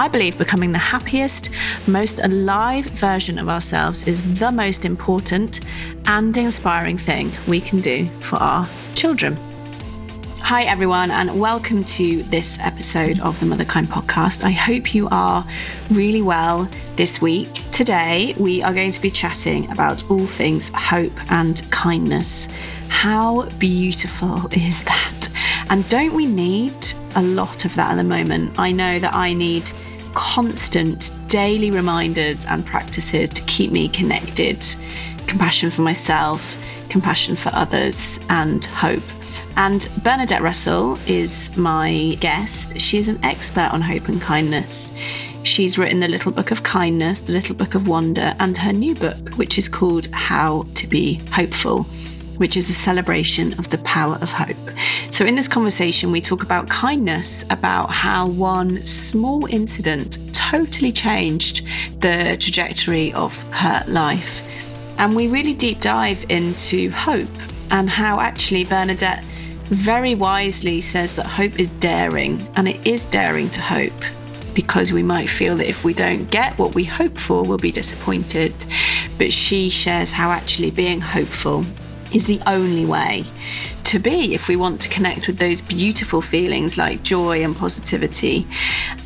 I believe becoming the happiest, most alive version of ourselves is the most important and inspiring thing we can do for our children. Hi, everyone, and welcome to this episode of the Motherkind podcast. I hope you are really well this week. Today, we are going to be chatting about all things hope and kindness. How beautiful is that? And don't we need a lot of that at the moment? I know that I need constant daily reminders and practices to keep me connected compassion for myself, compassion for others, and hope. And Bernadette Russell is my guest. She is an expert on hope and kindness. She's written The Little Book of Kindness, The Little Book of Wonder, and her new book, which is called How to Be Hopeful which is a celebration of the power of hope. So, in this conversation, we talk about kindness, about how one small incident totally changed the trajectory of her life. And we really deep dive into hope and how actually Bernadette very wisely says that hope is daring, and it is daring to hope because we might feel that if we don't get what we hope for, we'll be disappointed. But she shares how actually being hopeful is the only way to be if we want to connect with those beautiful feelings like joy and positivity.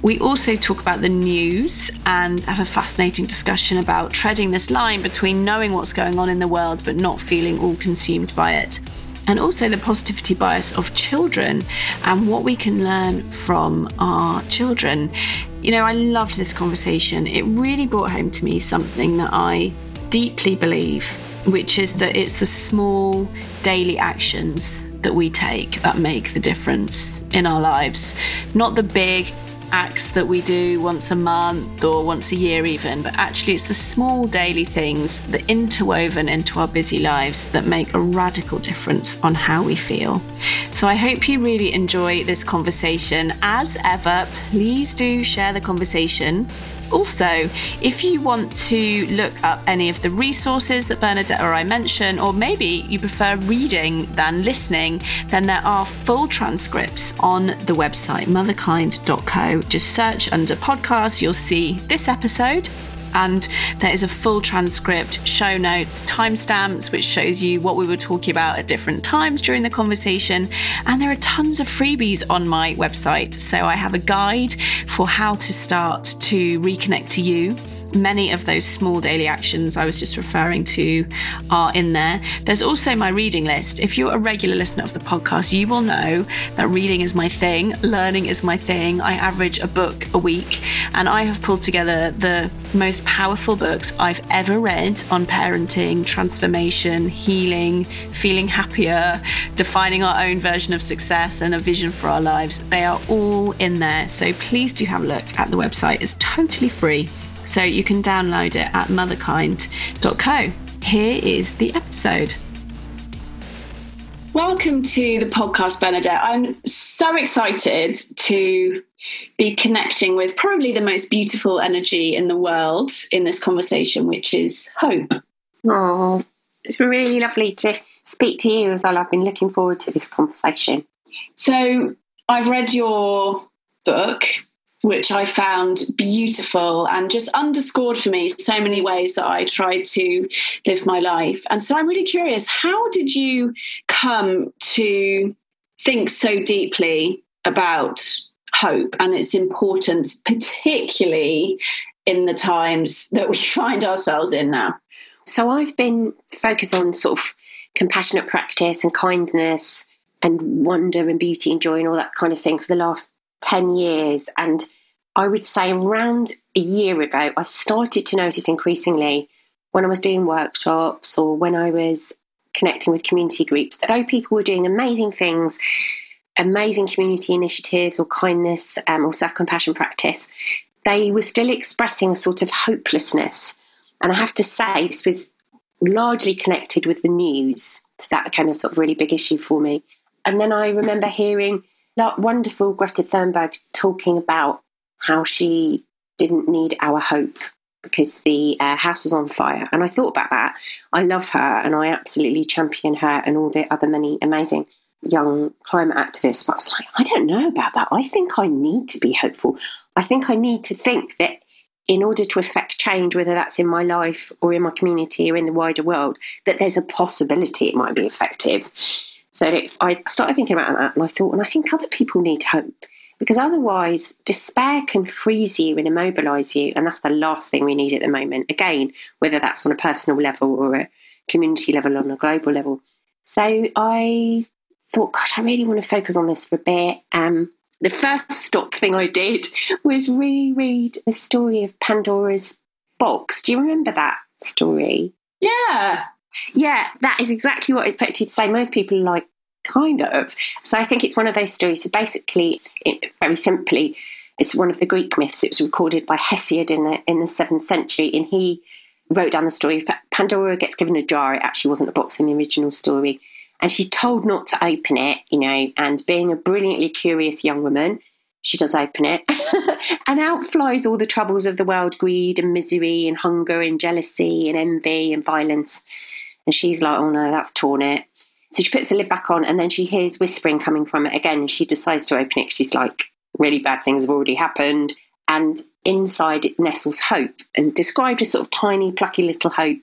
We also talk about the news and have a fascinating discussion about treading this line between knowing what's going on in the world but not feeling all consumed by it. And also the positivity bias of children and what we can learn from our children. You know, I loved this conversation. It really brought home to me something that I deeply believe which is that it's the small daily actions that we take that make the difference in our lives, not the big acts that we do once a month or once a year, even, but actually it's the small daily things that interwoven into our busy lives that make a radical difference on how we feel. So I hope you really enjoy this conversation. As ever, please do share the conversation also, if you want to look up any of the resources that Bernadette or I mention, or maybe you prefer reading than listening, then there are full transcripts on the website motherkind.co. Just search under podcast, you'll see this episode and there is a full transcript, show notes, timestamps, which shows you what we were talking about at different times during the conversation. And there are tons of freebies on my website. So I have a guide for how to start to reconnect to you many of those small daily actions I was just referring to are in there. There's also my reading list. If you're a regular listener of the podcast, you will know that reading is my thing, learning is my thing. I average a book a week, and I have pulled together the most powerful books I've ever read on parenting, transformation, healing, feeling happier, defining our own version of success, and a vision for our lives. They are all in there. So please do have a look at the website. It's totally free. So you can download it at motherkind.co. Here is the episode. Welcome to the podcast, Bernadette. I'm so excited to be connecting with probably the most beautiful energy in the world in this conversation, which is hope. Oh, it's really lovely to speak to you as well. I've been looking forward to this conversation. So, I've read your book, which I found beautiful and just underscored for me so many ways that I tried to live my life. And so I'm really curious how did you come to think so deeply about hope and its importance, particularly in the times that we find ourselves in now? So I've been focused on sort of compassionate practice and kindness and wonder and beauty and joy and all that kind of thing for the last 10 years. And I would say around a year ago, I started to notice increasingly when I was doing workshops or when I was connecting with community groups that though people were doing amazing things, amazing community initiatives or kindness um, or self compassion practice, they were still expressing a sort of hopelessness And I have to say, this was largely connected with the news. So that became a sort of really big issue for me. And then I remember hearing that wonderful Greta Thunberg talking about how she didn't need our hope because the uh, house was on fire. And I thought about that. I love her and I absolutely champion her and all the other many amazing young climate activists. But I was like, I don't know about that. I think I need to be hopeful. I think I need to think that in order to affect change, whether that's in my life or in my community or in the wider world, that there's a possibility it might be effective. So I started thinking about that and I thought, and I think other people need hope because otherwise despair can freeze you and immobilize you. And that's the last thing we need at the moment. Again, whether that's on a personal level or a community level, on a global level. So I thought, gosh, I really want to focus on this for a bit. Um, the first stop thing I did was reread the story of Pandora's box. Do you remember that story? Yeah. Yeah, that is exactly what I expected to say. Most people are like, kind of. So I think it's one of those stories. So basically, it, very simply, it's one of the Greek myths. It was recorded by Hesiod in the in the seventh century, and he wrote down the story. Pandora gets given a jar. It actually wasn't a box in the original story, and she's told not to open it, you know, and being a brilliantly curious young woman, she does open it. and out flies all the troubles of the world greed and misery and hunger and jealousy and envy and violence. And she's like, oh no, that's torn it. So she puts the lid back on and then she hears whispering coming from it again. She decides to open it. She's like, really bad things have already happened. And inside it nestles Hope and described as sort of tiny, plucky little Hope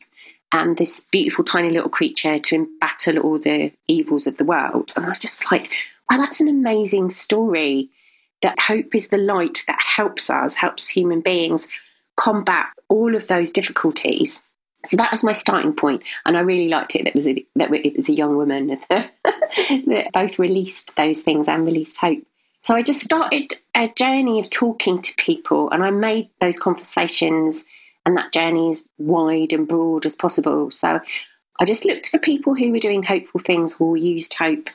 and this beautiful tiny little creature to embattle all the evils of the world. And I was just like, wow, that's an amazing story. That hope is the light that helps us, helps human beings combat all of those difficulties. So that was my starting point, and I really liked it. That was a, that it was a young woman that both released those things and released hope. So I just started a journey of talking to people, and I made those conversations and that journey as wide and broad as possible. So I just looked for people who were doing hopeful things or used hope,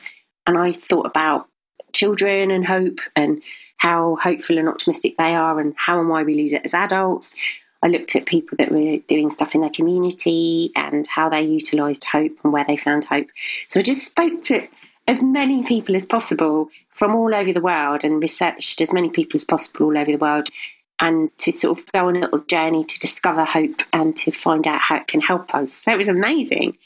and I thought about children and hope and how hopeful and optimistic they are, and how and why we lose it as adults. I looked at people that were doing stuff in their community and how they utilised hope and where they found hope. So I just spoke to as many people as possible from all over the world and researched as many people as possible all over the world and to sort of go on a little journey to discover hope and to find out how it can help us. That was amazing.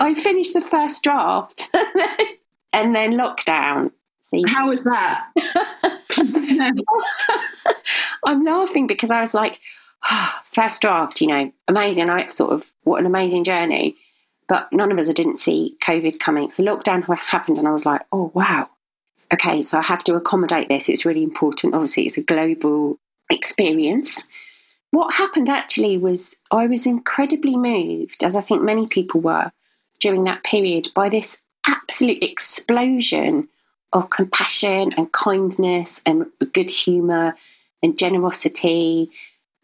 I finished the first draft and then lockdown. See, how was that? I'm laughing because I was like, first draft, you know, amazing. I sort of, what an amazing journey. But none of us I didn't see COVID coming. So lockdown happened and I was like, oh, wow. Okay, so I have to accommodate this. It's really important. Obviously, it's a global experience. What happened actually was I was incredibly moved, as I think many people were during that period, by this absolute explosion of compassion and kindness and good humour and generosity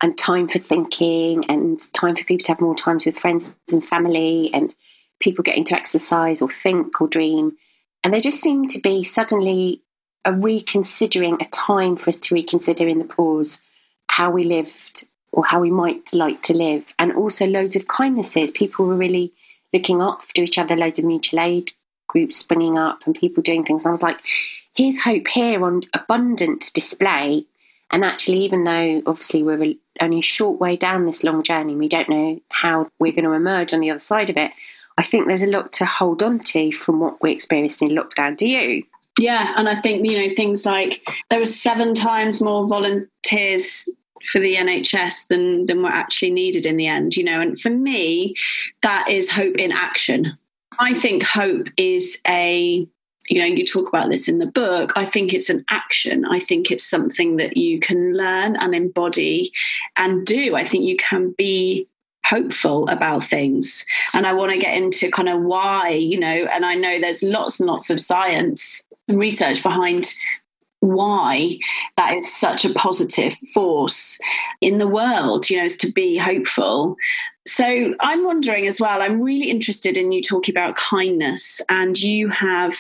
and time for thinking and time for people to have more times with friends and family and people getting to exercise or think or dream. And there just seemed to be suddenly a reconsidering, a time for us to reconsider in the pause how we lived or how we might like to live. And also loads of kindnesses. People were really looking after each other, loads of mutual aid groups springing up and people doing things. And I was like, here's hope here on abundant display. And actually, even though obviously we're only a short way down this long journey, we don't know how we're going to emerge on the other side of it. I think there's a lot to hold on to from what we experienced in lockdown. Do you? Yeah, and I think you know things like there were seven times more volunteers for the NHS than than were actually needed in the end. You know, and for me, that is hope in action. I think hope is a you know you talk about this in the book i think it's an action. I think it's something that you can learn and embody and do. I think you can be hopeful about things. And i want to get into kind of why you know and i know there's lots and lots of science and research behind why that is such a positive force in the world, you know, is to be hopeful. So I'm wondering as well, I'm really interested in you talking about kindness, and you have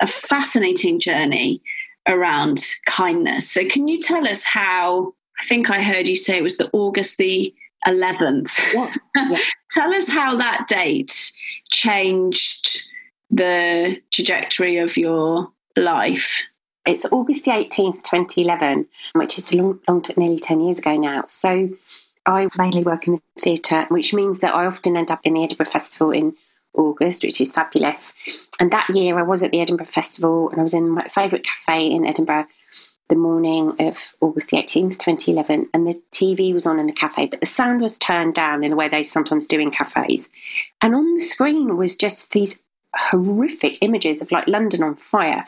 a fascinating journey around kindness. So can you tell us how? I think I heard you say it was the August the 11th. Yeah. Yeah. Tell us how that date changed the trajectory of your life. It's August the 18th, 2011, which is long, long nearly 10 years ago now. So I mainly work in the theatre, which means that I often end up in the Edinburgh Festival in August, which is fabulous. And that year I was at the Edinburgh Festival and I was in my favourite cafe in Edinburgh the morning of August the 18th, 2011, and the TV was on in the cafe, but the sound was turned down in the way they sometimes do in cafes. And on the screen was just these horrific images of like London on fire.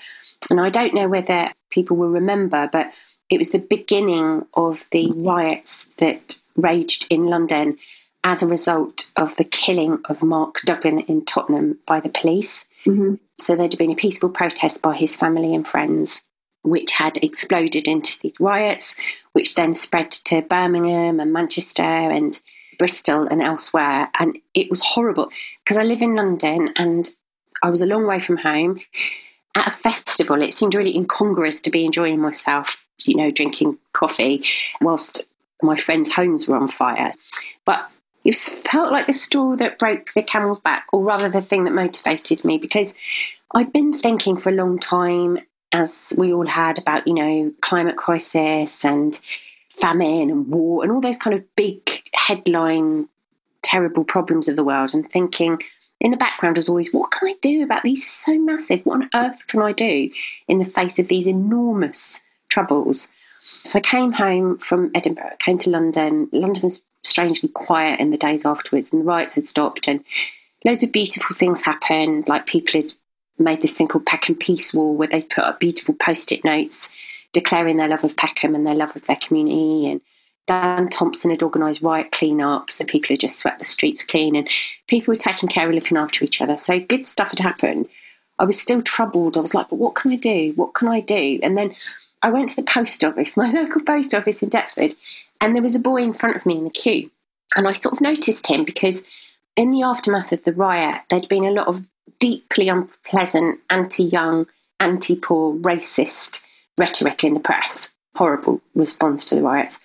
And I don't know whether people will remember, but it was the beginning of the riots that raged in London as a result of the killing of Mark Duggan in Tottenham by the police. Mm-hmm. So there'd been a peaceful protest by his family and friends, which had exploded into these riots, which then spread to Birmingham and Manchester and Bristol and elsewhere. And it was horrible because I live in London and I was a long way from home. At a festival, it seemed really incongruous to be enjoying myself, you know, drinking coffee whilst my friends' homes were on fire. But it felt like the straw that broke the camel's back, or rather the thing that motivated me, because I'd been thinking for a long time, as we all had, about, you know, climate crisis and famine and war and all those kind of big headline, terrible problems of the world, and thinking in the background was always, what can I do about these? so massive. What on earth can I do in the face of these enormous troubles? So I came home from Edinburgh, came to London. London was strangely quiet in the days afterwards, and the riots had stopped, and loads of beautiful things happened. Like people had made this thing called Peckham Peace Wall, where they put up beautiful post-it notes declaring their love of Peckham and their love of their community. And Dan Thompson had organised riot clean-up, so people had just swept the streets clean, and people were taking care of looking after each other. So good stuff had happened. I was still troubled. I was like, but what can I do? What can I do? And then I went to the post office, my local post office in Deptford, and there was a boy in front of me in the queue. And I sort of noticed him because in the aftermath of the riot, there'd been a lot of deeply unpleasant, anti young, anti poor, racist rhetoric in the press. Horrible response to the riots.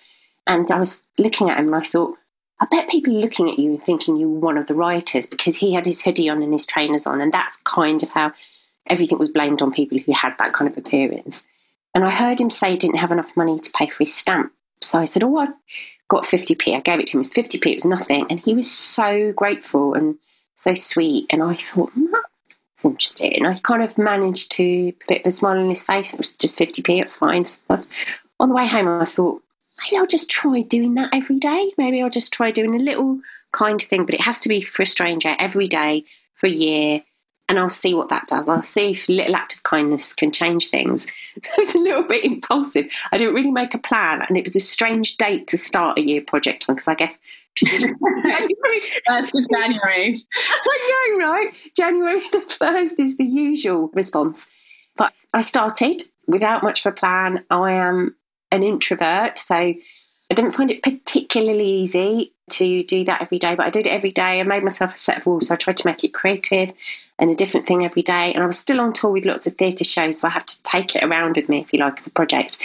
And I was looking at him and I thought, I bet people are looking at you and thinking you were one of the rioters because he had his hoodie on and his trainers on. And that's kind of how everything was blamed on people who had that kind of appearance. And I heard him say he didn't have enough money to pay for his stamp. So I said, Oh, I've got 50p. I gave it to him. It was 50p. It was nothing. And he was so grateful and so sweet. And I thought, hmm, that's interesting. And I kind of managed to put a smile on his face. It was just 50p. It was fine. So on the way home, I thought, maybe I'll just try doing that every day. Maybe I'll just try doing a little kind thing, but it has to be for a stranger every day for a year and I'll see what that does. I'll see if a little act of kindness can change things. So it's a little bit impulsive. I didn't really make a plan, and it was a strange date to start a year project on because I guess January. That's January. I know, right? January the first is the usual response. But I started without much of a plan. I am an introvert, so I didn't find it particularly easy to do that every day, but I did it every day. I made myself a set of rules, so I tried to make it creative and a different thing every day. And I was still on tour with lots of theatre shows, so I had to take it around with me, if you like, as a project.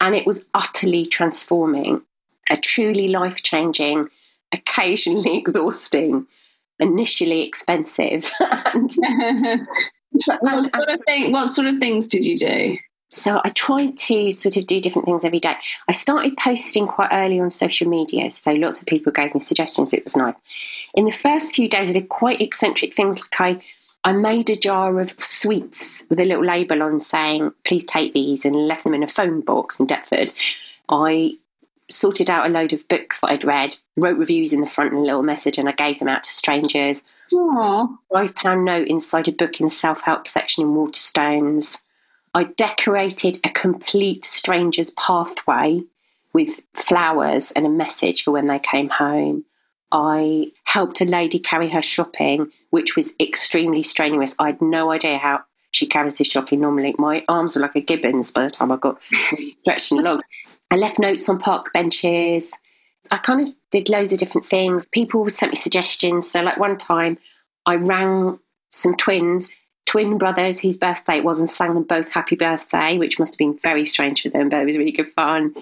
And it was utterly transforming, a truly life changing, occasionally exhausting, initially expensive. and, what, sort of thing, what sort of things did you do? So I tried to sort of do different things every day. I started posting quite early on social media, so lots of people gave me suggestions. It was nice. In the first few days, I did quite eccentric things, like I I made a jar of sweets with a little label on saying, please take these, and left them in a phone box in Deptford. I sorted out a load of books that I'd read, wrote reviews in the front and a little message, and I gave them out to strangers. Aww. Five pound note inside a book in the self help section in Waterstones. I decorated a complete stranger's pathway with flowers and a message for when they came home. I helped a lady carry her shopping, which was extremely strenuous. I had no idea how she carries this shopping normally. My arms were like a gibbon's by the time I got stretched along. I left notes on park benches. I kind of did loads of different things. People sent me suggestions. So, like one time, I rang some twins, twin brothers whose birthday it was, and sang them both happy birthday, which must have been very strange for them, but it was really good fun.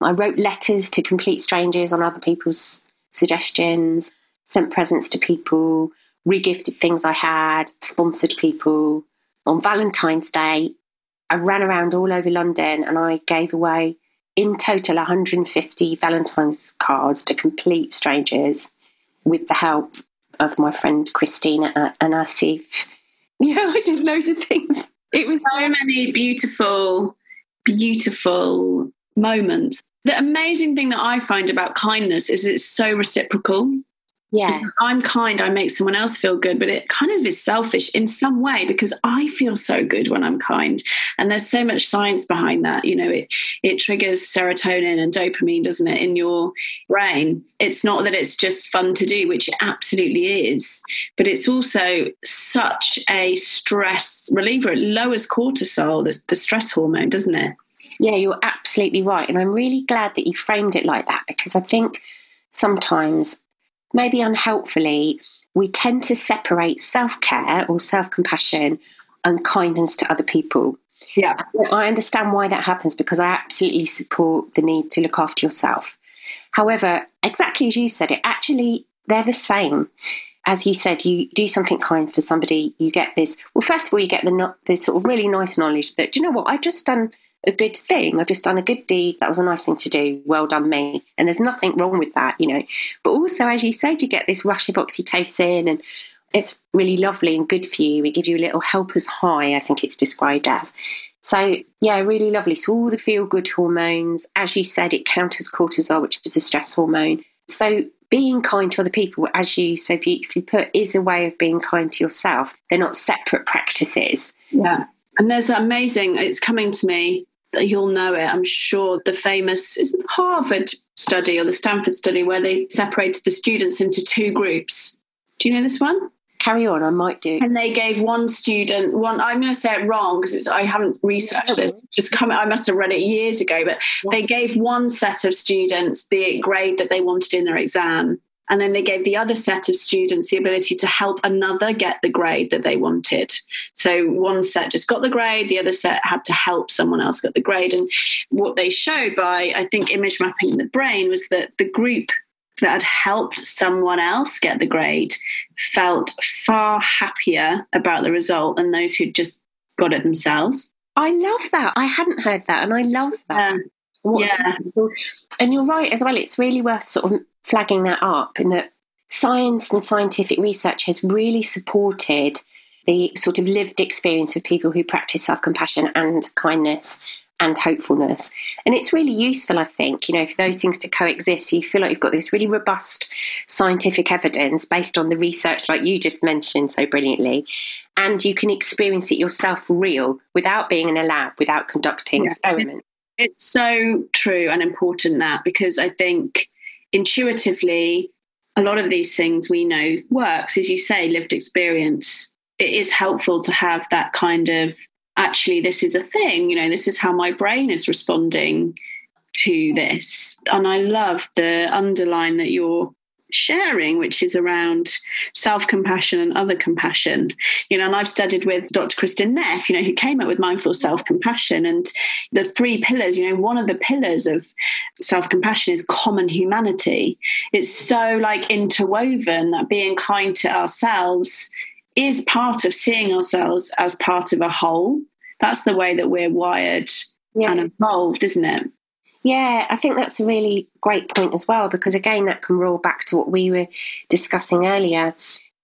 I wrote letters to complete strangers on other people's suggestions, sent presents to people, regifted things I had, sponsored people. On Valentine's Day, I ran around all over London and I gave away in total 150 Valentine's cards to complete strangers with the help of my friend Christina and Asif. Yeah, I did loads of things. It was so many beautiful, beautiful moments. The amazing thing that I find about kindness is it's so reciprocal. Yeah. I'm kind, I make someone else feel good, but it kind of is selfish in some way because I feel so good when I'm kind. And there's so much science behind that. You know, it it triggers serotonin and dopamine, doesn't it, in your brain. It's not that it's just fun to do, which it absolutely is, but it's also such a stress reliever. It lowers cortisol, the, the stress hormone, doesn't it? Yeah, you're absolutely right. And I'm really glad that you framed it like that because I think sometimes maybe unhelpfully, we tend to separate self care or self compassion and kindness to other people. Yeah. I understand why that happens because I absolutely support the need to look after yourself. However, exactly as you said, it actually, they're the same. As you said, you do something kind for somebody, you get this. Well, first of all, you get the, the sort of really nice knowledge that, do you know what, I've just done a good thing. I've just done a good deed. That was a nice thing to do. Well done, me. And there's nothing wrong with that, you know. But also, as you said, you get this rush of oxytocin and it's really lovely and good for you. It gives you a little helper's high, I think it's described as. So, yeah, really lovely. So, all the feel good hormones, as you said, it counters cortisol, which is a stress hormone. So, being kind to other people, as you so beautifully put, is a way of being kind to yourself. They're not separate practices. Yeah. And there's that amazing, it's coming to me you'll know it, I'm sure, the famous is the Harvard study or the Stanford study where they separated the students into two groups. Do you know this one? Carry on, I might do. And they gave one student one. I'm going to say it wrong because I haven't researched this. Just come. I must have read it years ago, but they gave one set of students the grade that they wanted in their exam, and then they gave the other set of students the ability to help another get the grade that they wanted. So one set just got the grade, the other set had to help someone else get the grade. And what they showed by, I think, image mapping in the brain was that the group that had helped someone else get the grade felt far happier about the result than those who had just got it themselves. I love that. I hadn't heard that, and I love that. Yeah. And you're right as well. It's really worth sort of flagging that up in that science and scientific research has really supported the sort of lived experience of people who practice self compassion and kindness and hopefulness. And it's really useful, I think, you know, for those things to coexist. So you feel like you've got this really robust scientific evidence based on the research, like you just mentioned so brilliantly. And you can experience it yourself real without being in a lab, without conducting yeah. experiments. It's so true and important that because I think intuitively, a lot of these things we know works, as you say, lived experience. It is helpful to have that kind of actually, this is a thing, you know, this is how my brain is responding to this. And I love the underline that you're sharing, which is around self compassion and other compassion. You know, and I've studied with Dr. Kristin Neff, you know, who came up with mindful self compassion. And the three pillars, you know, one of the pillars of self compassion is common humanity. It's so like interwoven that being kind to ourselves is part of seeing ourselves as part of a whole. That's the way that we're wired yeah. and evolved, isn't it? Yeah, I think that's a really great point as well, because again, that can roll back to what we were discussing earlier.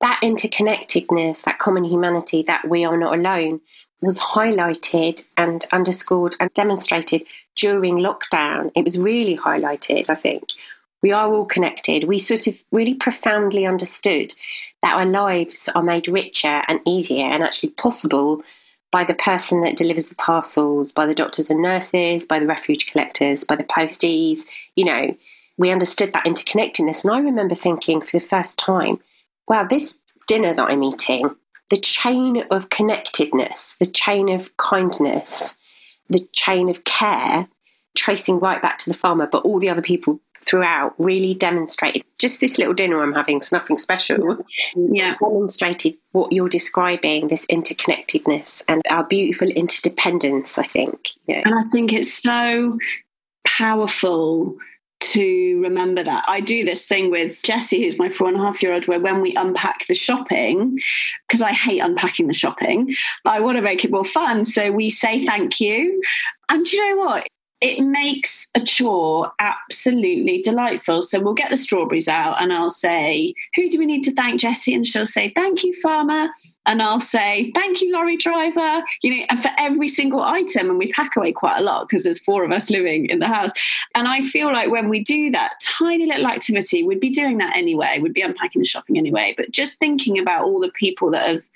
That interconnectedness, that common humanity, that we are not alone, was highlighted and underscored and demonstrated during lockdown. It was really highlighted, I think. We are all connected. We sort of really profoundly understood that our lives are made richer and easier and actually possible by the person that delivers the parcels, by the doctors and nurses, by the refuge collectors, by the posties. You know, we understood that interconnectedness. And I remember thinking for the first time, wow, this dinner that I'm eating, the chain of connectedness, the chain of kindness, the chain of care, tracing right back to the farmer, but all the other people throughout really demonstrated just this little dinner I'm having, it's nothing special. Yeah. Demonstrated what you're describing, this interconnectedness and our beautiful interdependence, I think. Yeah. And I think it's so powerful to remember that. I do this thing with Jessie, who's my four and a half year old, where when we unpack the shopping, because I hate unpacking the shopping, I want to make it more fun. So we say thank you. And do you know what? It makes a chore absolutely delightful. So we'll get the strawberries out and I'll say, Who do we need to thank, Jessie? And she'll say, Thank you, farmer. And I'll say, Thank you, lorry driver. You know, and for every single item, and we pack away quite a lot because there's four of us living in the house. And I feel like when we do that tiny little activity, we'd be doing that anyway, we'd be unpacking the shopping anyway. But just thinking about all the people that have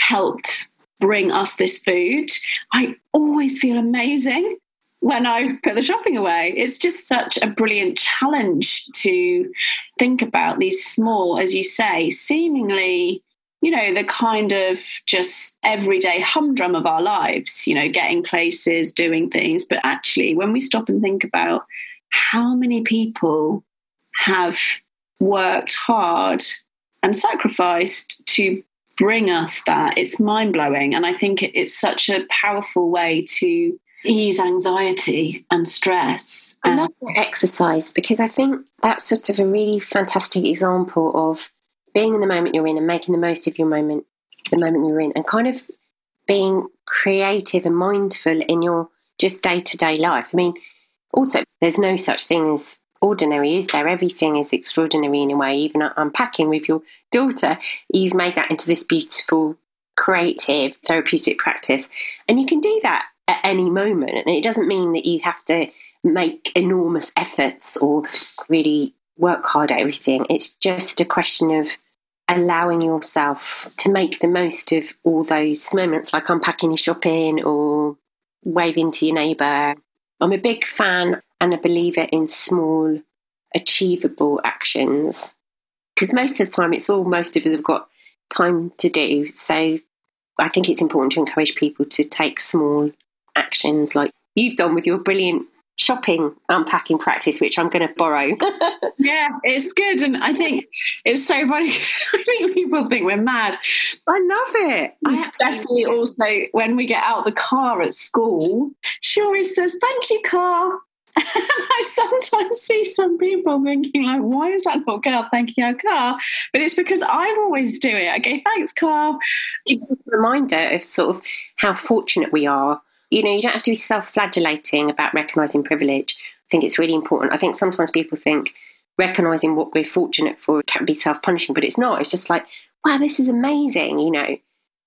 helped bring us this food, I always feel amazing when I put the shopping away. It's just such a brilliant challenge to think about these small, as you say, seemingly, you know, the kind of just everyday humdrum of our lives, you know, getting places, doing things. But actually, when we stop and think about how many people have worked hard and sacrificed to bring us that, it's mind blowing. And I think it's such a powerful way to ease anxiety and stress. I love um, exercise because I think that's sort of a really fantastic example of being in the moment you're in and making the most of your moment, the moment you're in, and kind of being creative and mindful in your just day to day life. I mean, also, there's no such thing as ordinary, is there? Everything is extraordinary in a way. Even unpacking with your daughter, you've made that into this beautiful, creative, therapeutic practice. And you can do that at any moment. And it doesn't mean that you have to make enormous efforts or really work hard at everything. It's just a question of allowing yourself to make the most of all those moments, like unpacking your shopping or waving to your neighbour. I'm a big fan and a believer in small, achievable actions because most of the time it's all most of us have got time to do. So I think it's important to encourage people to take small actions like you've done with your brilliant shopping unpacking practice, which I'm going to borrow. yeah, it's good. And I think it's so funny. I think people think we're mad. I love it. I Especially also when we get out the car at school, she always says, Thank you, car. And I sometimes see some people thinking, like, why is that little girl thanking her car? But it's because I always do it. I go, thanks, car. It's a reminder of sort of how fortunate we are you know, you don't have to be self flagellating about recognizing privilege. I think it's really important. I think sometimes people think recognizing what we're fortunate for can be self punishing, but it's not. It's just like, wow, this is amazing, you know.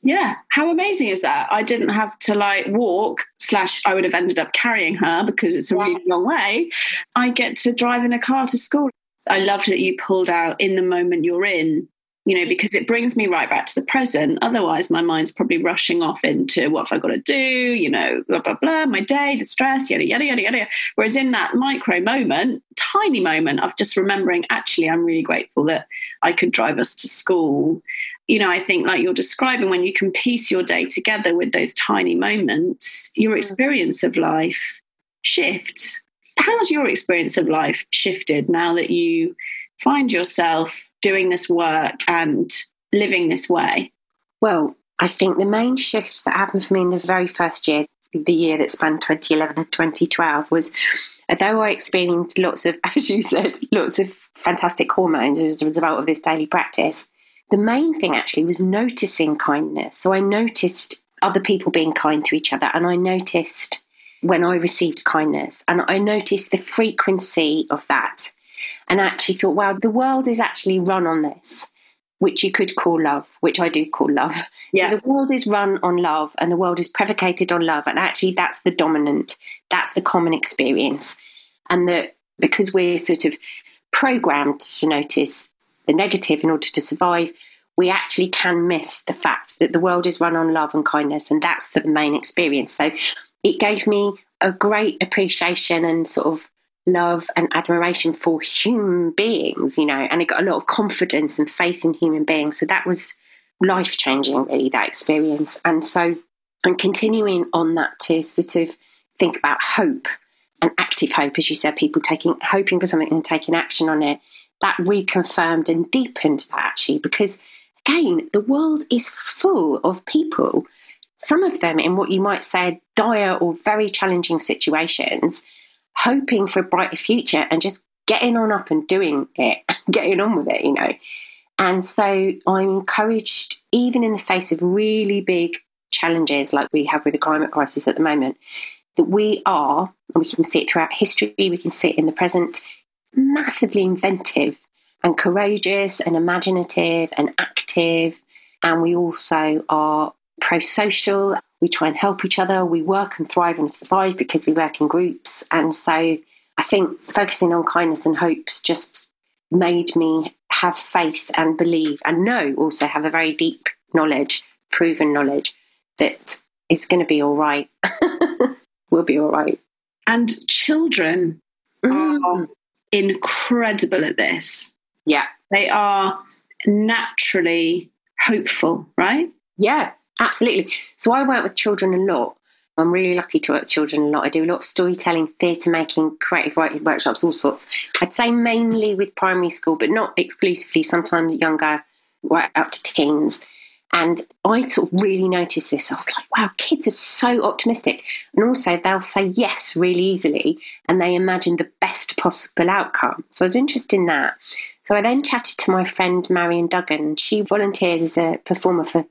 Yeah, how amazing is that? I didn't have to like walk, slash, I would have ended up carrying her because it's a yeah. really long way. I get to drive in a car to school. I loved that you pulled out in the moment you're in you know, because it brings me right back to the present. Otherwise, my mind's probably rushing off into what have I got to do, you know, blah, blah, blah, my day, the stress, yada, yada, yada, yada. Whereas in that micro moment, tiny moment of just remembering, actually, I'm really grateful that I could drive us to school. You know, I think like you're describing, when you can piece your day together with those tiny moments, your mm. experience of life shifts. How's your experience of life shifted now that you find yourself doing this work and living this way? Well, I think the main shifts that happened for me in the very first year, the year that spanned 2011 and 2012, was although I experienced lots of, as you said, lots of fantastic hormones as a result of this daily practice, the main thing actually was noticing kindness. So I noticed other people being kind to each other, and I noticed when I received kindness, and I noticed the frequency of that and actually thought, wow, the world is actually run on this, which you could call love, which I do call love. Yeah. So the world is run on love and the world is predicated on love. And actually, that's the dominant, that's the common experience. And that because we're sort of programmed to notice the negative in order to survive, we actually can miss the fact that the world is run on love and kindness. And that's the main experience. So it gave me a great appreciation and sort of love and admiration for human beings, you know, and it got a lot of confidence and faith in human beings. So that was life changing, really, that experience. And so I'm continuing on that to sort of think about hope and active hope, as you said, people taking hoping for something and taking action on it. That reconfirmed and deepened that actually, because again, the world is full of people, some of them in what you might say dire or very challenging situations hoping for a brighter future and just getting on up and doing it, getting on with it, you know. And so I'm encouraged, even in the face of really big challenges like we have with the climate crisis at the moment, that we are, and we can see it throughout history, we can see it in the present, massively inventive and courageous and imaginative and active. And we also are pro social. We try and help each other. We work and thrive and survive because we work in groups. And so I think focusing on kindness and hopes just made me have faith and believe and know also have a very deep knowledge, proven knowledge that it's going to be all right. we'll be all right. And children mm. are incredible at this. Yeah. They are naturally hopeful, right? Yeah, absolutely. So I work with children a lot. I'm really lucky to work with children a lot. I do a lot of storytelling, theatre making, creative writing workshops, all sorts. I'd say mainly with primary school, but not exclusively, sometimes younger, right up to teens. And I sort of really noticed this. I was like, wow, kids are so optimistic. And also, they'll say yes really easily and they imagine the best possible outcome. So I was interested in that. So I then chatted to my friend Marion Duggan. She volunteers as a performer for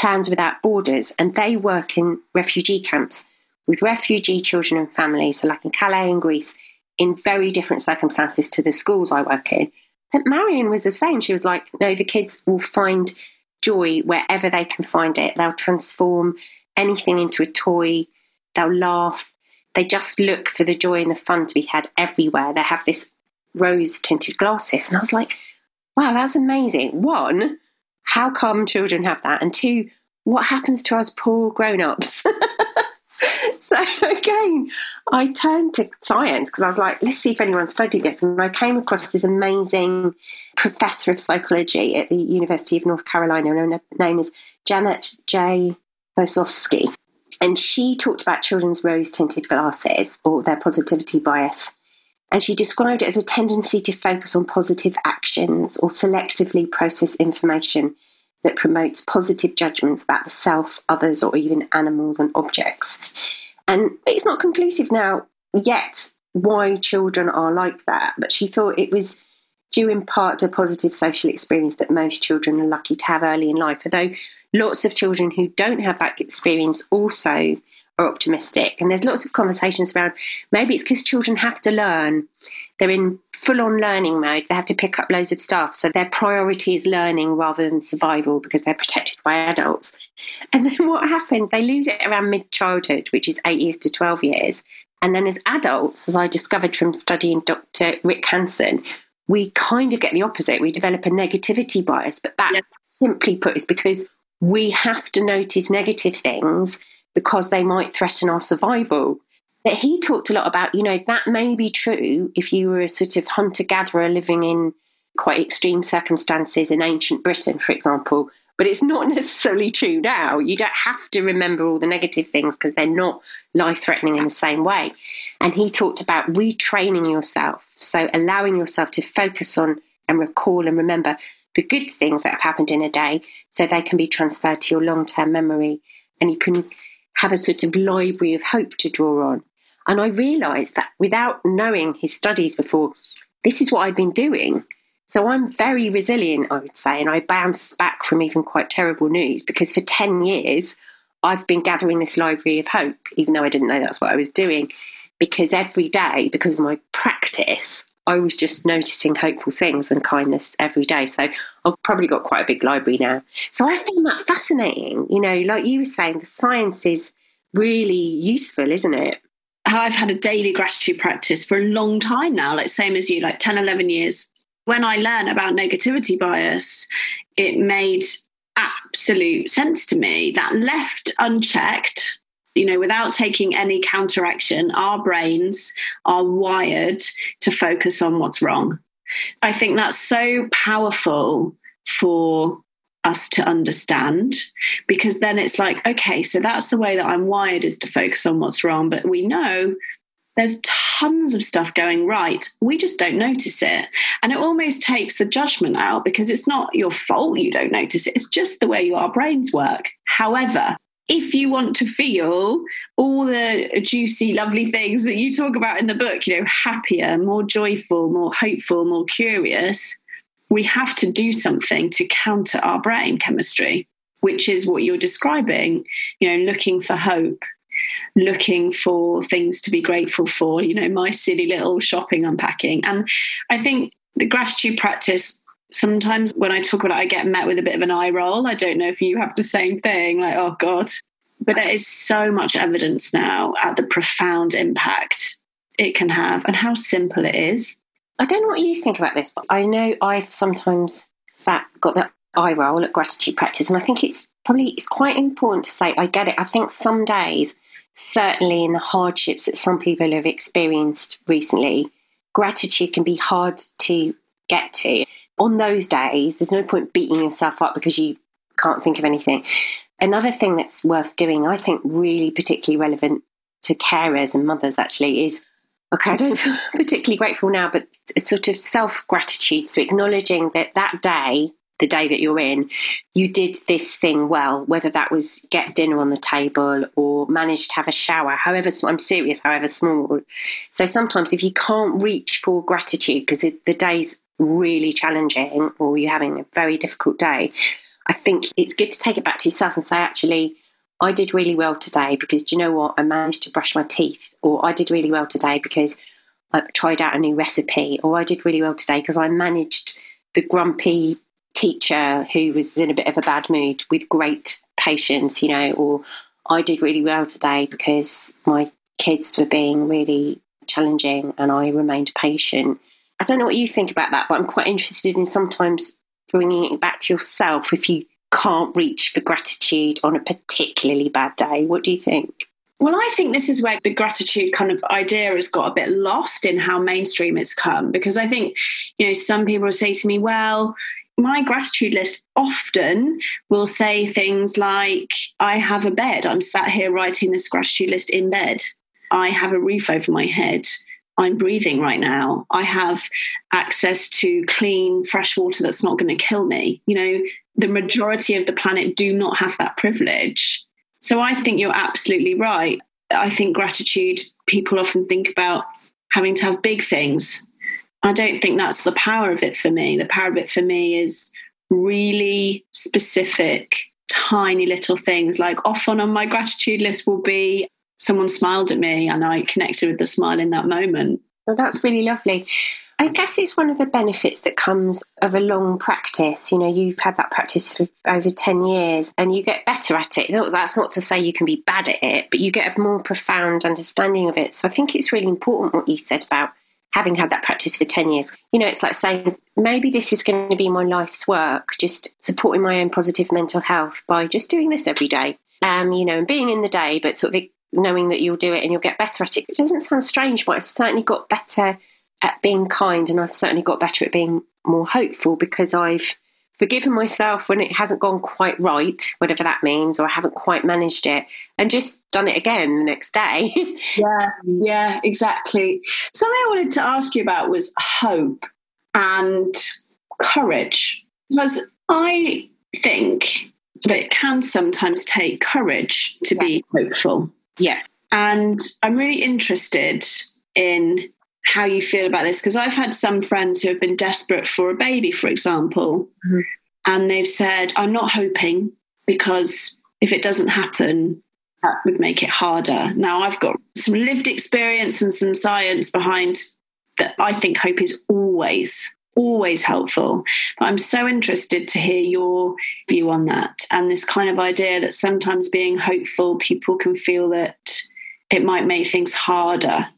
Clowns Without Borders, and they work in refugee camps with refugee children and families, so like in Calais in Greece, in very different circumstances to the schools I work in. But Marion was the same. She was like, no, the kids will find joy wherever they can find it. They'll transform anything into a toy. They'll laugh. They just look for the joy and the fun to be had everywhere. They have this rose tinted glasses. And I was like, wow, that's amazing. One, how come children have that? And two, what happens to us poor grown ups? so again, I turned to science because I was like, let's see if anyone studied this. And I came across this amazing professor of psychology at the University of North Carolina, her name is Janet J. Boseovski. And she talked about children's rose tinted glasses or their positivity bias. And she described it as a tendency to focus on positive actions or selectively process information that promotes positive judgments about the self, others, or even animals and objects. And it's not conclusive now yet why children are like that, but she thought it was due in part to positive social experience that most children are lucky to have early in life. Although lots of children who don't have that experience also are optimistic. And there's lots of conversations around maybe it's because children have to learn. They're in full on learning mode. They have to pick up loads of stuff. So their priority is learning rather than survival because they're protected by adults. And then what happens? They lose it around mid childhood, which is eight years to 12 years. And then as adults, as I discovered from studying Dr. Rick Hanson, we kind of get the opposite. We develop a negativity bias. But that, simply put, is because we have to notice negative things because they might threaten our survival. But he talked a lot about, you know, that may be true if you were a sort of hunter gatherer living in quite extreme circumstances in ancient Britain, for example. But it's not necessarily true now. You don't have to remember all the negative things because they're not life threatening in the same way. And he talked about retraining yourself. So allowing yourself to focus on and recall and remember the good things that have happened in a day so they can be transferred to your long term memory. And you can have a sort of library of hope to draw on. And I realised that without knowing his studies before, this is what I'd been doing. So I'm very resilient, I would say, and I bounce back from even quite terrible news because for 10 years I've been gathering this library of hope, even though I didn't know that's what I was doing. Because every day, because of my practice, I was just noticing hopeful things and kindness every day. So I've probably got quite a big library now. So I find that fascinating. You know, like you were saying, the science is really useful, isn't it? I've had a daily gratitude practice for a long time now, like same as you, like 10, 11 years. When I learned about negativity bias, it made absolute sense to me that left unchecked you know, without taking any counteraction, our brains are wired to focus on what's wrong. I think that's so powerful for us to understand because then it's like, okay, so that's the way that I'm wired is to focus on what's wrong. But we know there's tons of stuff going right. We just don't notice it. And it almost takes the judgment out because it's not your fault you don't notice it. It's just the way our brains work. However, if you want to feel all the juicy, lovely things that you talk about in the book, you know, happier, more joyful, more hopeful, more curious, we have to do something to counter our brain chemistry, which is what you're describing, you know, looking for hope, looking for things to be grateful for, you know, my silly little shopping unpacking. And I think the gratitude practice sometimes when I talk about it, I get met with a bit of an eye roll. I don't know if you have the same thing, like, oh God. But there is so much evidence now at the profound impact it can have and how simple it is. I don't know what you think about this, but I know I've sometimes got that eye roll at gratitude practice, and I think it's probably it's quite important to say I get it. I think some days, certainly in the hardships that some people have experienced recently, gratitude can be hard to get to on those days, there's no point beating yourself up because you can't think of anything. Another thing that's worth doing, I think, really particularly relevant to carers and mothers actually is okay, I don't feel particularly grateful now, but sort of self gratitude. So acknowledging that that day, the day that you're in, you did this thing well, whether that was get dinner on the table or manage to have a shower, however, I'm serious, however small. So sometimes if you can't reach for gratitude because the day's really challenging or you're having a very difficult day, I think it's good to take it back to yourself and say, actually, I did really well today because do you know what? I managed to brush my teeth, or I did really well today because I tried out a new recipe, or I did really well today because I managed the grumpy teacher who was in a bit of a bad mood with great patience, you know, or I did really well today because my kids were being really challenging and I remained patient. I don't know what you think about that, but I'm quite interested in sometimes bringing it back to yourself if you can't reach for gratitude on a particularly bad day. What do you think? Well, I think this is where the gratitude kind of idea has got a bit lost in how mainstream it's come. Because I think, you know, some people say to me, well, my gratitude list often will say things like, I have a bed. I'm sat here writing this gratitude list in bed. I have a roof over my head. I'm breathing right now. I have access to clean, fresh water that's not going to kill me. You know, the majority of the planet do not have that privilege. So I think you're absolutely right. I think gratitude, people often think about having to have big things. I don't think that's the power of it for me. The power of it for me is really specific, tiny little things. Like often on my gratitude list will be someone smiled at me and I connected with the smile in that moment. Well, that's really lovely. I guess it's one of the benefits that comes of a long practice. You know, you've had that practice for over 10 years and you get better at it. That's not to say you can be bad at it, but you get a more profound understanding of it. So I think it's really important what you said about having had that practice for 10 years. You know, it's like saying, maybe this is going to be my life's work, just supporting my own positive mental health by just doing this every day. Um, you know, and being in the day, but sort of knowing that you'll do it and you'll get better at it. It doesn't sound strange, but I've certainly got better at being kind and I've certainly got better at being more hopeful because I've forgiven myself when it hasn't gone quite right, whatever that means, or I haven't quite managed it, and just done it again the next day. yeah, yeah, exactly. Something I wanted to ask you about was hope and courage. Because I think that it can sometimes take courage to yeah. be hopeful. Yeah. And I'm really interested in how you feel about this because I've had some friends who have been desperate for a baby, for example, mm-hmm. and they've said, I'm not hoping because if it doesn't happen, that would make it harder. Now, I've got some lived experience and some science behind that I think hope is always always helpful. But I'm so interested to hear your view on that and this kind of idea that sometimes being hopeful, people can feel that it might make things harder.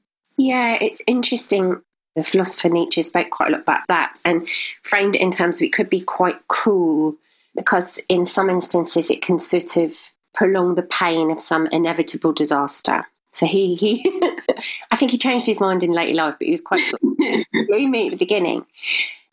Yeah, it's interesting. The philosopher Nietzsche spoke quite a lot about that and framed it in terms of it could be quite cruel because in some instances it can sort of prolong the pain of some inevitable disaster. So he, he I think he changed his mind in later life, but he was quite sort of gloomy at the beginning.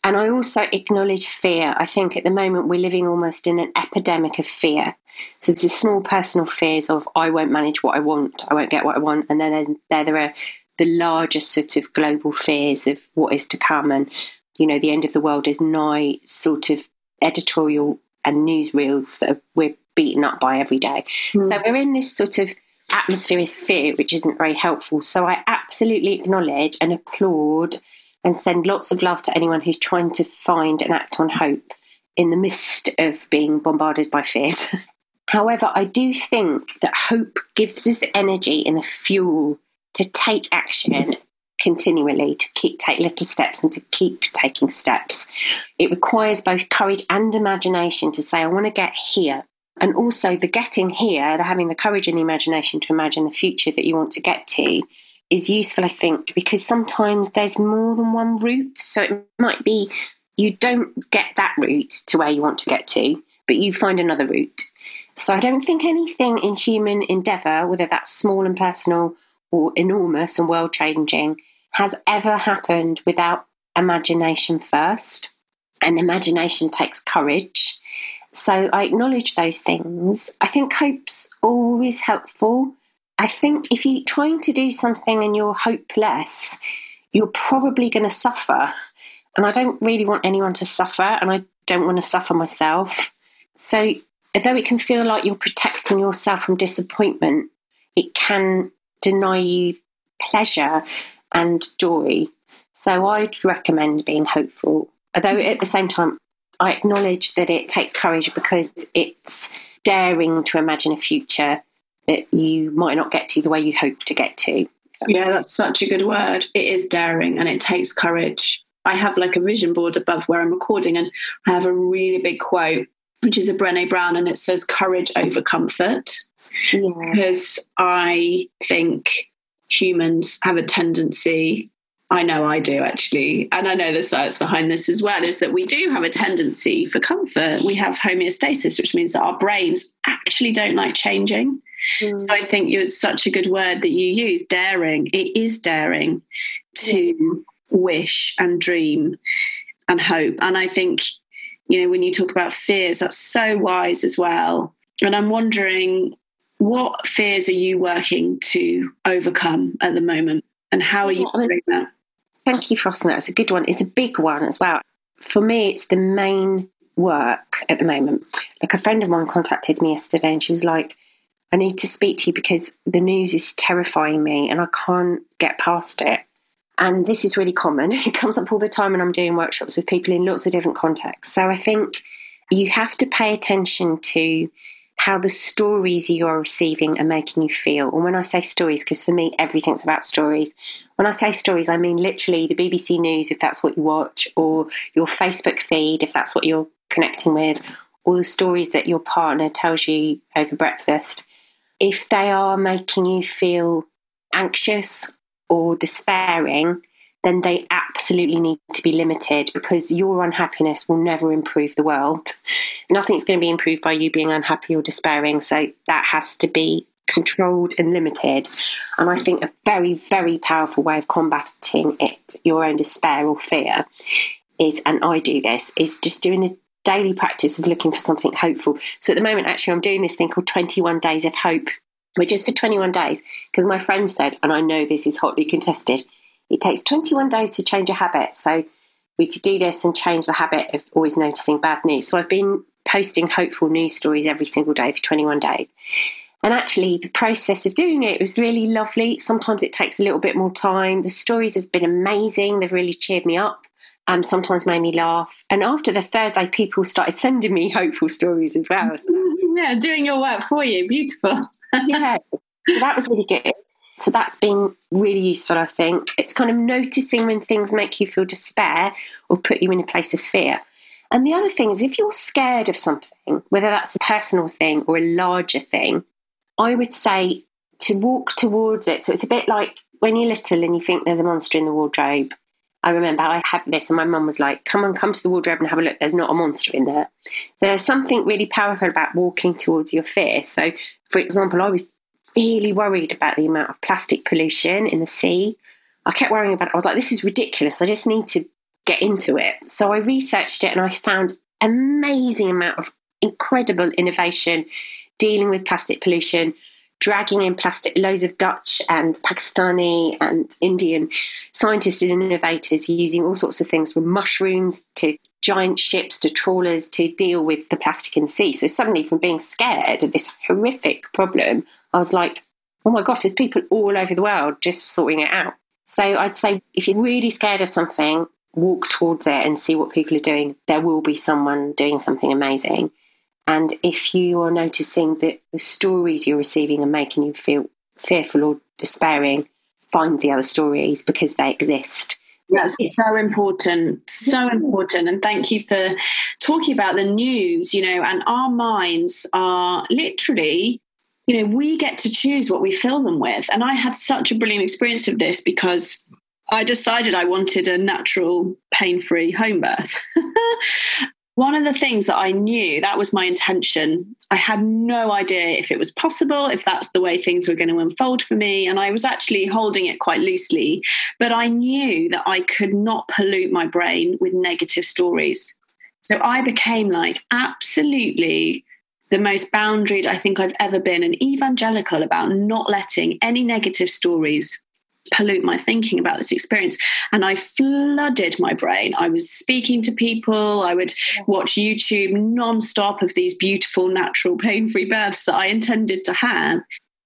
And I also acknowledge fear. I think at the moment we're living almost in an epidemic of fear. So there's small personal fears of I won't manage what I want, I won't get what I want, and then there there are the larger sort of global fears of what is to come, and you know the end of the world is nigh. Sort of editorial and newsreels that we're beaten up by every day. Mm. So we're in this sort of atmosphere of fear, which isn't very helpful. So I absolutely acknowledge and applaud and send lots of love to anyone who's trying to find and act on hope in the midst of being bombarded by fears. However, I do think that hope gives us the energy and the fuel to take action continually, to keep take little steps and to keep taking steps. It requires both courage and imagination to say, I want to get here. And also the getting here, the having the courage and the imagination to imagine the future that you want to get to is useful, I think, because sometimes there's more than one route. So it might be you don't get that route to where you want to get to, but you find another route. So I don't think anything in human endeavour, whether that's small and personal or enormous and world changing, has ever happened without imagination first. And imagination takes courage. So I acknowledge those things. I think hope's always helpful. I think if you're trying to do something and you're hopeless, you're probably going to suffer. And I don't really want anyone to suffer, and I don't want to suffer myself. So although it can feel like you're protecting yourself from disappointment, it can deny you pleasure and joy. So I'd recommend being hopeful. Although at the same time, I acknowledge that it takes courage because it's daring to imagine a future that you might not get to the way you hope to get to. Yeah, that's such a good word. It is daring and it takes courage. I have like a vision board above where I'm recording, and I have a really big quote which is a Brene Brown, and it says courage over comfort. Yeah. Because I think humans have a tendency, I know I do actually, and I know the science behind this as well, is that we do have a tendency for comfort. We have homeostasis, which means that our brains actually don't like changing. Mm. So I think it's such a good word that you use, daring. It is daring to yeah. wish and dream and hope. And I think you know, when you talk about fears, that's so wise as well. And I'm wondering, what fears are you working to overcome at the moment? And how are you doing that? Thank you for asking that. It's a good one. It's a big one as well. For me, it's the main work at the moment. Like a friend of mine contacted me yesterday and she was like, I need to speak to you because the news is terrifying me and I can't get past it. And this is really common. It comes up all the time when I'm doing workshops with people in lots of different contexts. So I think you have to pay attention to how the stories you are receiving are making you feel. And when I say stories, because for me, everything's about stories. When I say stories, I mean literally the BBC News, if that's what you watch, or your Facebook feed, if that's what you're connecting with, or the stories that your partner tells you over breakfast. If they are making you feel anxious or despairing, then they absolutely need to be limited because your unhappiness will never improve the world. Nothing's going to be improved by you being unhappy or despairing. So that has to be controlled and limited. And I think a very, very powerful way of combating it, your own despair or fear, is, and I do this, is just doing a daily practice of looking for something hopeful. So at the moment, actually, I'm doing this thing called 21 Days of Hope which is for 21 days. Because my friend said, and I know this is hotly contested, it takes 21 days to change a habit. So we could do this and change the habit of always noticing bad news. So I've been posting hopeful news stories every single day for 21 days. And actually, the process of doing it was really lovely. Sometimes it takes a little bit more time. The stories have been amazing, they've really cheered me up. Um, sometimes made me laugh. And after the third day, people started sending me hopeful stories as well. So yeah, doing your work for you. Beautiful. yeah, so that was really good. So that's been really useful, I think. It's kind of noticing when things make you feel despair or put you in a place of fear. And the other thing is, if you're scared of something, whether that's a personal thing or a larger thing, I would say to walk towards it. So it's a bit like when you're little and you think there's a monster in the wardrobe I remember I had this, and my mum was like, Come on, come to the wardrobe and have a look. There's not a monster in there. There's something really powerful about walking towards your fear. So, for example, I was really worried about the amount of plastic pollution in the sea. I kept worrying about it. I was like, This is ridiculous. I just need to get into it. So I researched it and I found amazing amount of incredible innovation dealing with plastic pollution dragging in plastic, loads of Dutch and Pakistani and Indian scientists and innovators using all sorts of things from mushrooms to giant ships to trawlers to deal with the plastic in the sea. So suddenly, from being scared of this horrific problem, I was like, oh my gosh, there's people all over the world just sorting it out. So I'd say if you're really scared of something, walk towards it and see what people are doing. There will be someone doing something amazing. And if you are noticing that the stories you're receiving are making you feel fearful or despairing, find the other stories because they exist. That's so important, so important. And thank you for talking about the news, you know, and our minds are literally, you know, we get to choose what we fill them with. And I had such a brilliant experience of this because I decided I wanted a natural, pain free home birth. One of the things that I knew that was my intention. I had no idea if it was possible, if that's the way things were going to unfold for me. And I was actually holding it quite loosely. But I knew that I could not pollute my brain with negative stories. So I became like absolutely the most boundaried I think I've ever been, and evangelical about not letting any negative stories pollute my thinking about this experience. And I flooded my brain. I was speaking to people, I would watch YouTube nonstop of these beautiful, natural, pain free births that I intended to have.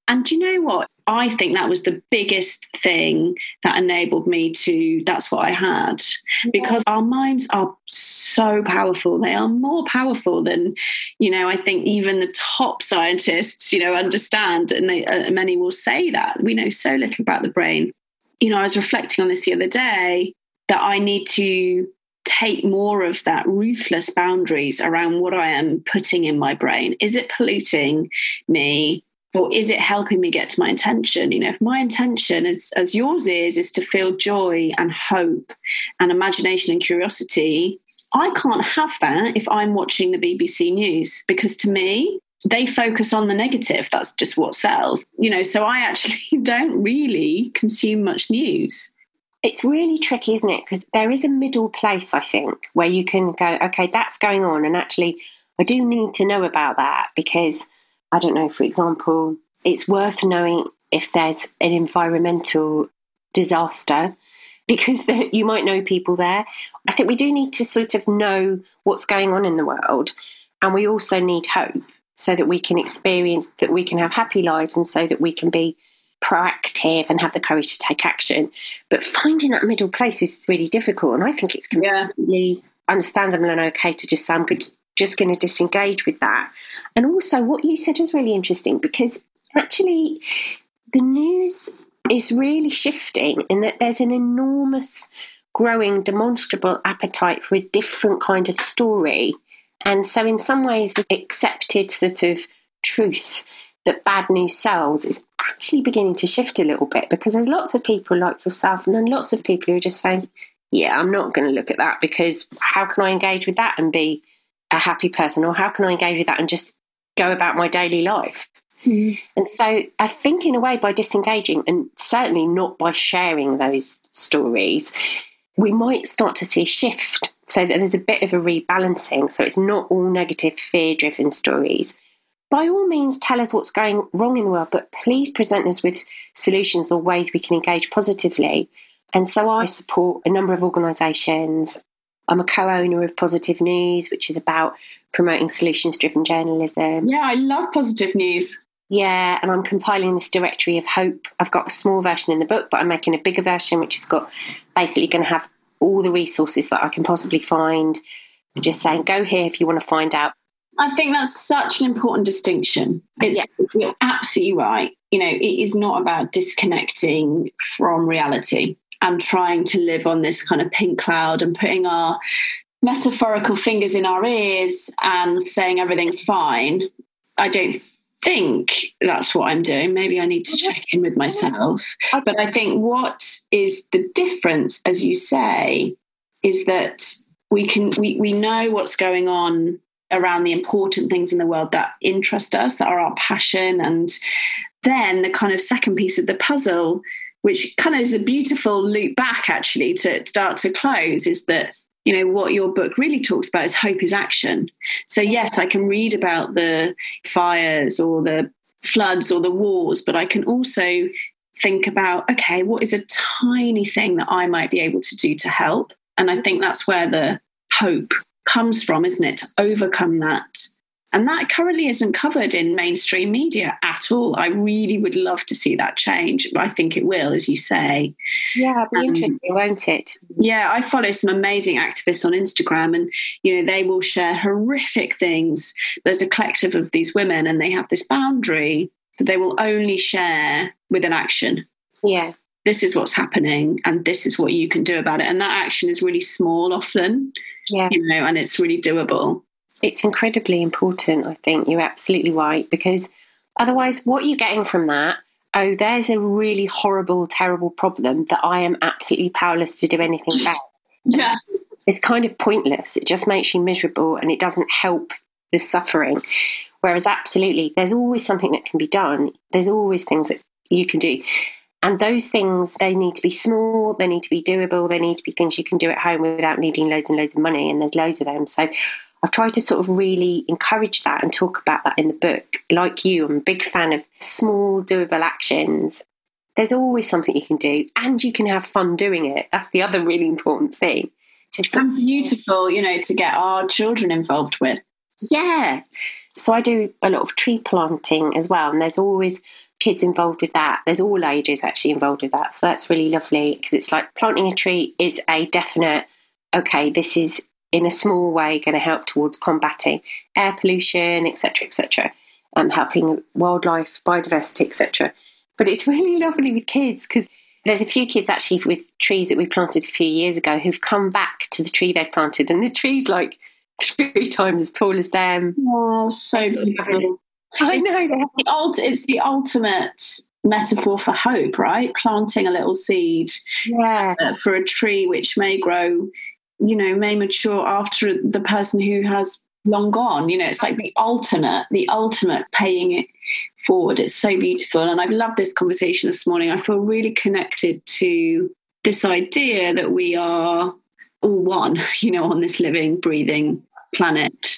And do you know what? I think that was the biggest thing that enabled me to, that's what I had. Because our minds are so powerful. They are more powerful than, you know, I think even the top scientists, you know, understand. And they, uh, many will say that. We know so little about the brain. You know, I was reflecting on this the other day that I need to take more of that ruthless boundaries around what I am putting in my brain. Is it polluting me? Or is it helping me get to my intention? You know if my intention is as yours is is to feel joy and hope and imagination and curiosity i can't have that if i'm watching the bbc news because to me they focus on the negative. That's just what sells you know so i actually don't really consume much news. It's really tricky isn't it? Because there is a middle place i think where you can go okay that's going on and actually i do need to know about that because I don't know, for example, it's worth knowing if there's an environmental disaster because the, you might know people there. I think we do need to sort of know what's going on in the world, and we also need hope so that we can experience that we can have happy lives and so that we can be proactive and have the courage to take action. But finding that middle place is really difficult, and I think it's completely yeah. understandable and okay to just say I'm just going to disengage with that and also, what you said was really interesting because actually, the news is really shifting in that there's an enormous, growing, demonstrable appetite for a different kind of story. And so, in some ways, the accepted sort of truth that bad news sells is actually beginning to shift a little bit because there's lots of people like yourself and then lots of people who are just saying, Yeah, I'm not going to look at that because how can I engage with that and be a happy person? Or how can I engage with that and just go about my daily life. Mm. And so I think, in a way, by disengaging and certainly not by sharing those stories, we might start to see a shift so that there's a bit of a rebalancing. So it's not all negative, fear driven stories. By all means, tell us what's going wrong in the world, but please present us with solutions or ways we can engage positively. And so I support a number of organisations. I'm a co owner of Positive News, which is about promoting solutions driven journalism. Yeah, I love positive news. Yeah, and I'm compiling this directory of hope. I've got a small version in the book, but I'm making a bigger version, which has got basically going to have all the resources that I can possibly find. I'm Just saying, go here if you want to find out. I think that's such an important distinction. It's yeah. you're absolutely right. You know, it is not about disconnecting from reality and trying to live on this kind of pink cloud and putting our metaphorical fingers in our ears and saying everything's fine. I don't think that's what I'm doing. Maybe I need to check in with myself. But I think what is the difference, as you say, is that we can we, we know what's going on around the important things in the world that interest us, that are our passion. And then the kind of second piece of the puzzle, which kind of is a beautiful loop back actually to start to close, is that you know what your book really talks about is hope is action so yes i can read about the fires or the floods or the wars but i can also think about okay what is a tiny thing that i might be able to do to help and i think that's where the hope comes from, isn't it? To overcome that. And that currently isn't covered in mainstream media at all. I really would love to see that change. I think it will, as you say. Yeah, be um, interesting, won't it? Yeah, I follow some amazing activists on Instagram, and you know they will share horrific things. There's a collective of these women, and they have this boundary that they will only share with an action. Yeah. This is what's happening, and this is what you can do about it. And that action is really small often. Yeah. You know, and it's really doable it's incredibly important. I think you're absolutely right because otherwise, what are you're getting from that, oh, there's a really horrible, terrible problem that I am absolutely powerless to do anything about. Yeah. It's kind of pointless. It just makes you miserable and it doesn't help the suffering. Whereas, absolutely, there's always something that can be done. There's always things that you can do. And those things, they need to be small, they need to be doable, they need to be things you can do at home without needing loads and loads of money. And there's loads of them. So I've tried to sort of really encourage that and talk about that in the book. Like you, I'm a big fan of small, doable actions. There's always something you can do, and you can have fun doing it. That's the other really important thing. Just and beautiful, you know, to get our children involved with. Yeah. So I do a lot of tree planting as well, and there's always kids involved with that. There's all ages actually involved with that. So that's really lovely because it's like planting a tree is a definite, okay, this is in a small way going to help towards combating air pollution, etc., etc., um, helping wildlife, biodiversity, etc. But it's really lovely with kids because there's a few kids actually with trees that we planted a few years ago who've come back to the tree they've planted, and the tree's like three times as tall as them. Oh, so beautiful. I know. It's the, it's the ultimate metaphor for hope, right? Planting a little seed yeah. uh, for a tree which may grow you know, may mature after the person who has long gone. You know, it's like the ultimate, the ultimate paying it forward. It's so beautiful. And I've loved this conversation this morning. I feel really connected to this idea that we are all one, you know, on this living, breathing planet.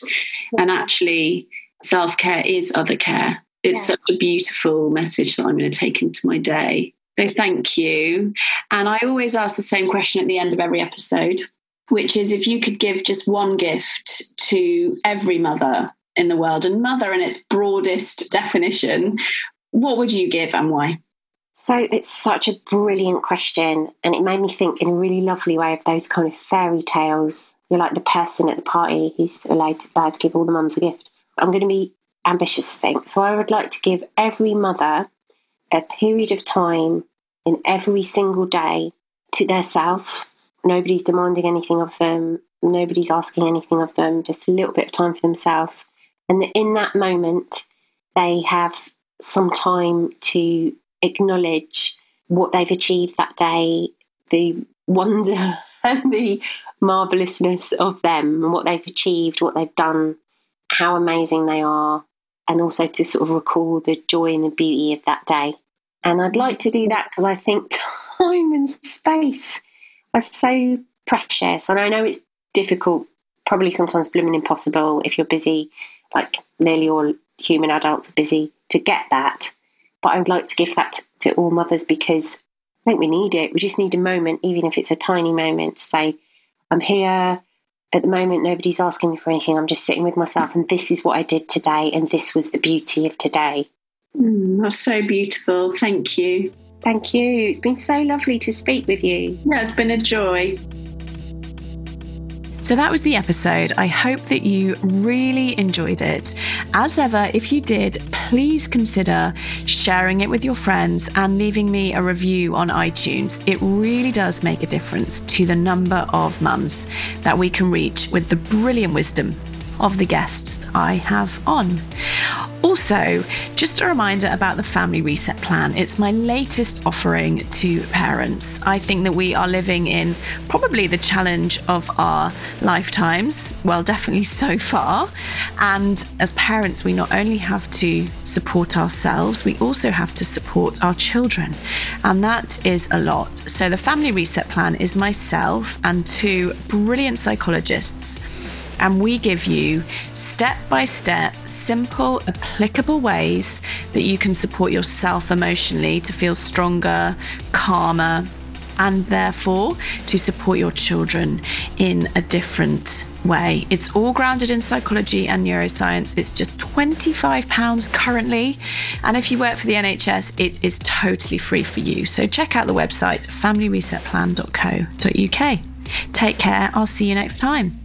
And actually, self care is other care. It's yeah. such a beautiful message that I'm going to take into my day. So thank you. And I always ask the same question at the end of every episode which is if you could give just one gift to every mother in the world, and mother in its broadest definition, what would you give and why? So it's such a brilliant question, and it made me think in a really lovely way of those kind of fairy tales. You're like the person at the party who's allowed to, allowed to give all the mums a gift. I'm going to be ambitious, I think. So I would like to give every mother a period of time in every single day to their self Nobody's demanding anything of them. Nobody's asking anything of them. Just a little bit of time for themselves. And in that moment, they have some time to acknowledge what they've achieved that day, the wonder and the marvelousness of them and what they've achieved, what they've done, how amazing they are, and also to sort of recall the joy and the beauty of that day. And I'd like to do that because I think time and space are so precious. And I know it's difficult, probably sometimes blooming impossible if you're busy, like nearly all human adults are busy to get that. But I would like to give that to all mothers because I think we need it. We just need a moment, even if it's a tiny moment, to say, I'm here. At the moment, nobody's asking me for anything. I'm just sitting with myself, and this is what I did today, and this was the beauty of today. Mm, that's so beautiful. Thank you. Thank you. It's been so lovely to speak with you. Yeah, it's been a joy. So that was the episode. I hope that you really enjoyed it. As ever, if you did, please consider sharing it with your friends and leaving me a review on iTunes. It really does make a difference to the number of mums that we can reach with the brilliant wisdom of the guests I have on. Also, just a reminder about the Family Reset Plan. It's my latest offering to parents. I think that we are living in probably the challenge of our lifetimes, well, definitely so far. And as parents, we not only have to support ourselves, we also have to support our children. And that is a lot. So, the Family Reset Plan is myself and two brilliant psychologists and we give you step by step, simple, applicable ways that you can support yourself emotionally to feel stronger, calmer, and therefore to support your children in a different way. It's all grounded in psychology and neuroscience. It's just £25 currently. And if you work for the NHS, it is totally free for you. So check out the website familyresetplan.co.uk. Take care. I'll see you next time.